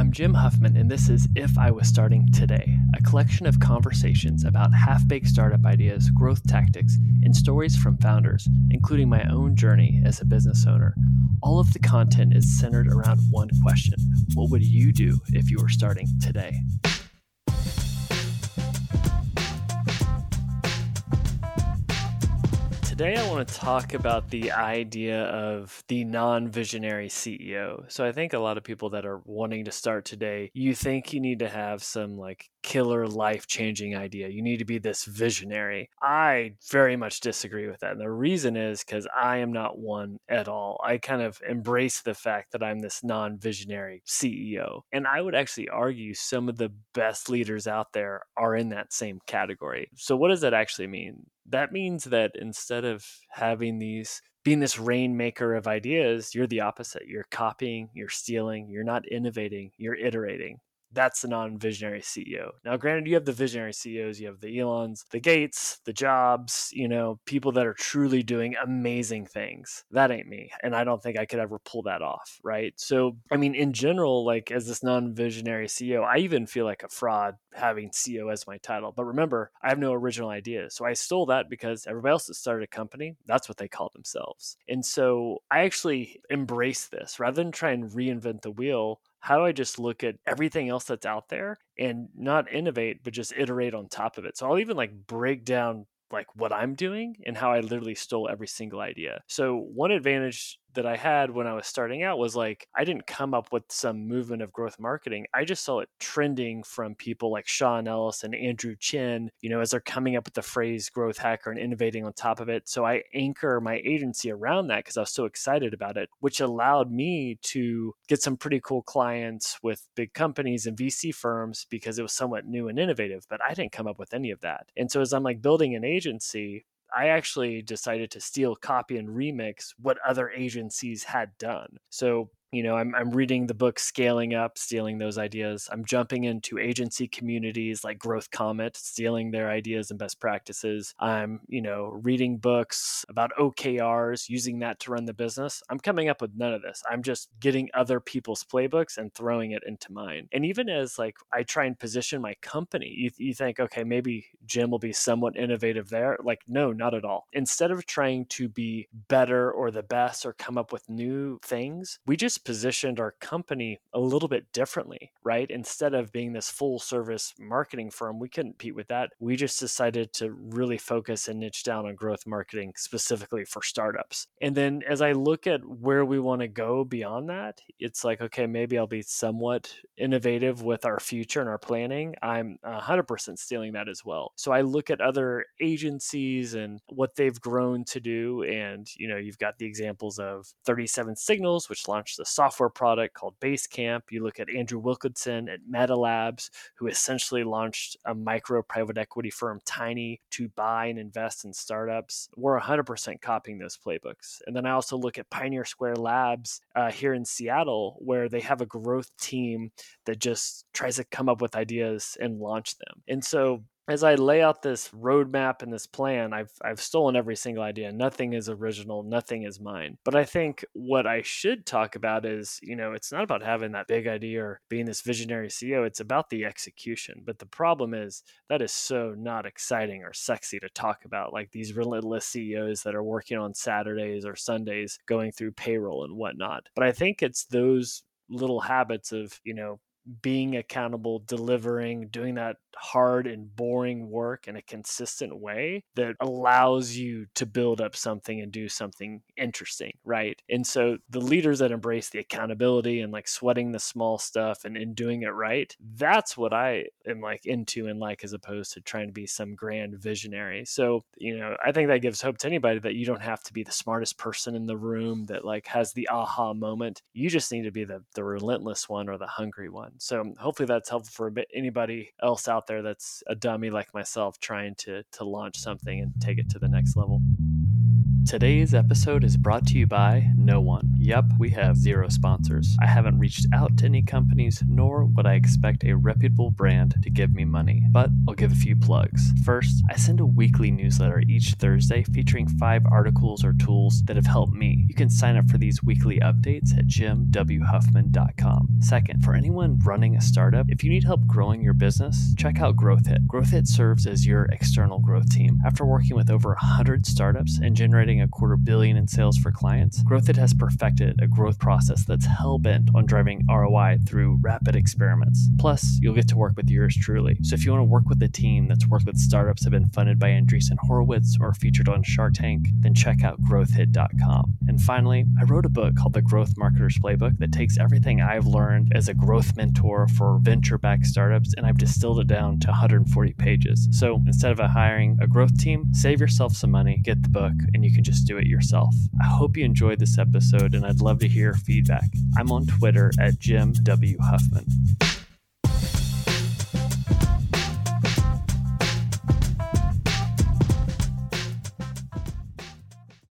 I'm Jim Huffman, and this is If I Was Starting Today, a collection of conversations about half baked startup ideas, growth tactics, and stories from founders, including my own journey as a business owner. All of the content is centered around one question What would you do if you were starting today? Today, I want to talk about the idea of the non visionary CEO. So, I think a lot of people that are wanting to start today, you think you need to have some like killer life changing idea. You need to be this visionary. I very much disagree with that. And the reason is because I am not one at all. I kind of embrace the fact that I'm this non visionary CEO. And I would actually argue some of the best leaders out there are in that same category. So, what does that actually mean? That means that instead of having these being this rainmaker of ideas, you're the opposite. You're copying, you're stealing, you're not innovating, you're iterating that's the non-visionary CEO. Now, granted, you have the visionary CEOs, you have the Elons, the Gates, the Jobs, you know, people that are truly doing amazing things. That ain't me, and I don't think I could ever pull that off, right? So, I mean, in general, like as this non-visionary CEO, I even feel like a fraud having CEO as my title. But remember, I have no original ideas, so I stole that because everybody else that started a company, that's what they call themselves. And so, I actually embrace this rather than try and reinvent the wheel how do I just look at everything else that's out there and not innovate, but just iterate on top of it? So I'll even like break down like what I'm doing and how I literally stole every single idea. So one advantage that I had when I was starting out was like I didn't come up with some movement of growth marketing. I just saw it trending from people like Sean Ellis and Andrew Chen, you know, as they're coming up with the phrase growth hacker and innovating on top of it. So I anchor my agency around that because I was so excited about it, which allowed me to get some pretty cool clients with big companies and VC firms because it was somewhat new and innovative, but I didn't come up with any of that. And so as I'm like building an agency, I actually decided to steal, copy, and remix what other agencies had done. So you know I'm, I'm reading the book scaling up stealing those ideas. I'm jumping into agency communities like growth comet stealing their ideas and best practices. I'm you know reading books about okrs using that to run the business. I'm coming up with none of this. I'm just getting other people's playbooks and throwing it into mine. And even as like i try and position my company you, you think okay maybe jim will be somewhat innovative there. Like no not at all. Instead of trying to be better or the best or come up with new things we just positioned our company a little bit differently, right? Instead of being this full service marketing firm, we couldn't compete with that. We just decided to really focus and niche down on growth marketing specifically for startups. And then as I look at where we want to go beyond that, it's like, okay, maybe I'll be somewhat innovative with our future and our planning. I'm 100% stealing that as well. So I look at other agencies and what they've grown to do. And, you know, you've got the examples of 37 Signals, which launched the software product called Basecamp. You look at Andrew Wilkinson at Meta Labs, who essentially launched a micro private equity firm, Tiny, to buy and invest in startups. We're 100% copying those playbooks. And then I also look at Pioneer Square Labs uh, here in Seattle, where they have a growth team that just tries to come up with ideas and launch them. And so as I lay out this roadmap and this plan, I've I've stolen every single idea. Nothing is original, nothing is mine. But I think what I should talk about is, you know, it's not about having that big idea or being this visionary CEO. It's about the execution. But the problem is that is so not exciting or sexy to talk about, like these relentless CEOs that are working on Saturdays or Sundays going through payroll and whatnot. But I think it's those little habits of, you know, being accountable, delivering, doing that hard and boring work in a consistent way that allows you to build up something and do something interesting, right? And so the leaders that embrace the accountability and like sweating the small stuff and, and doing it right, that's what I am like into and like as opposed to trying to be some grand visionary. So, you know, I think that gives hope to anybody that you don't have to be the smartest person in the room that like has the aha moment. You just need to be the the relentless one or the hungry one. So um, hopefully that's helpful for anybody else out there that's a dummy like myself trying to to launch something and take it to the next level. Today's episode is brought to you by no one. Yep, we have zero sponsors. I haven't reached out to any companies, nor would I expect a reputable brand to give me money. But I'll give a few plugs. First, I send a weekly newsletter each Thursday featuring five articles or tools that have helped me. You can sign up for these weekly updates at jimwhuffman.com. Second, for anyone running a startup, if you need help growing your business, check out GrowthHit. GrowthHit serves as your external growth team. After working with over 100 startups and generating a quarter billion in sales for clients, GrowthHit has perfected a growth process that's hell bent on driving ROI through rapid experiments. Plus, you'll get to work with yours truly. So if you want to work with a team that's worked with startups that have been funded by Andreessen Horowitz or featured on Shark Tank, then check out growthhit.com. And finally, I wrote a book called The Growth Marketer's Playbook that takes everything I've learned as a growth mentor for venture backed startups and I've distilled it down to 140 pages. So instead of hiring a growth team, save yourself some money, get the book, and you can just do it yourself. I hope you enjoyed this episode and I'd love to hear feedback. I'm on Twitter at Jim W. Huffman.